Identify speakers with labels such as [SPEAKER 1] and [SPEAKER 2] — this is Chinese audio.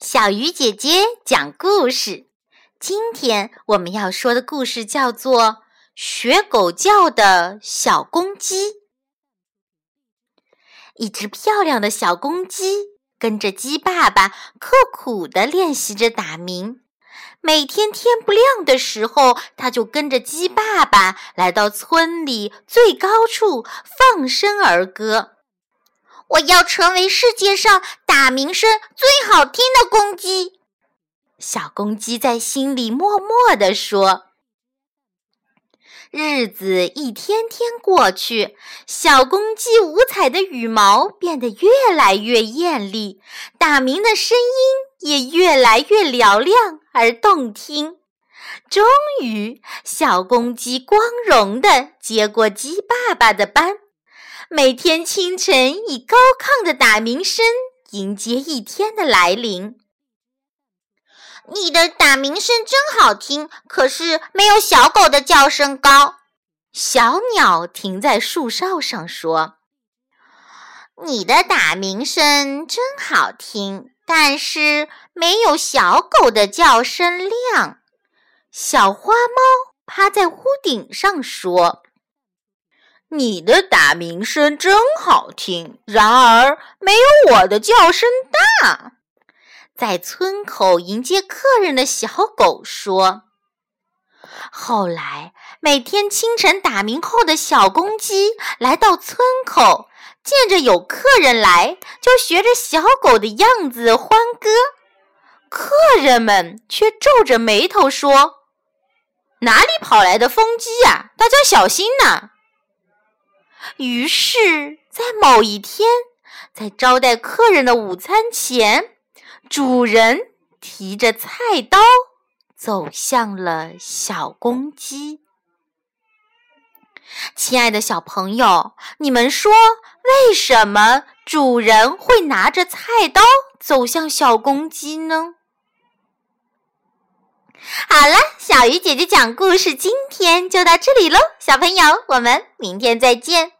[SPEAKER 1] 小鱼姐姐讲故事。今天我们要说的故事叫做《学狗叫的小公鸡》。一只漂亮的小公鸡跟着鸡爸爸刻苦地练习着打鸣。每天天不亮的时候，它就跟着鸡爸爸来到村里最高处放声而歌。
[SPEAKER 2] 我要成为世界上打鸣声最好听的公鸡。
[SPEAKER 1] 小公鸡在心里默默地说。日子一天天过去，小公鸡五彩的羽毛变得越来越艳丽，打鸣的声音也越来越嘹亮而动听。终于，小公鸡光荣地接过鸡爸爸的班。每天清晨，以高亢的打鸣声迎接一天的来临。
[SPEAKER 2] 你的打鸣声真好听，可是没有小狗的叫声高。
[SPEAKER 1] 小鸟停在树梢上说：“
[SPEAKER 2] 你的打鸣声真好听，但是没有小狗的叫声亮。”
[SPEAKER 1] 小花猫趴在屋顶上说。
[SPEAKER 3] 你的打鸣声真好听，然而没有我的叫声大。
[SPEAKER 1] 在村口迎接客人的小狗说：“后来每天清晨打鸣后的小公鸡来到村口，见着有客人来，就学着小狗的样子欢歌。客人们却皱着眉头说：‘
[SPEAKER 3] 哪里跑来的疯鸡呀？大家小心呐！’”
[SPEAKER 1] 于是，在某一天，在招待客人的午餐前，主人提着菜刀走向了小公鸡。亲爱的小朋友，你们说，为什么主人会拿着菜刀走向小公鸡呢？好了，小鱼姐姐讲故事，今天就到这里喽，小朋友，我们明天再见。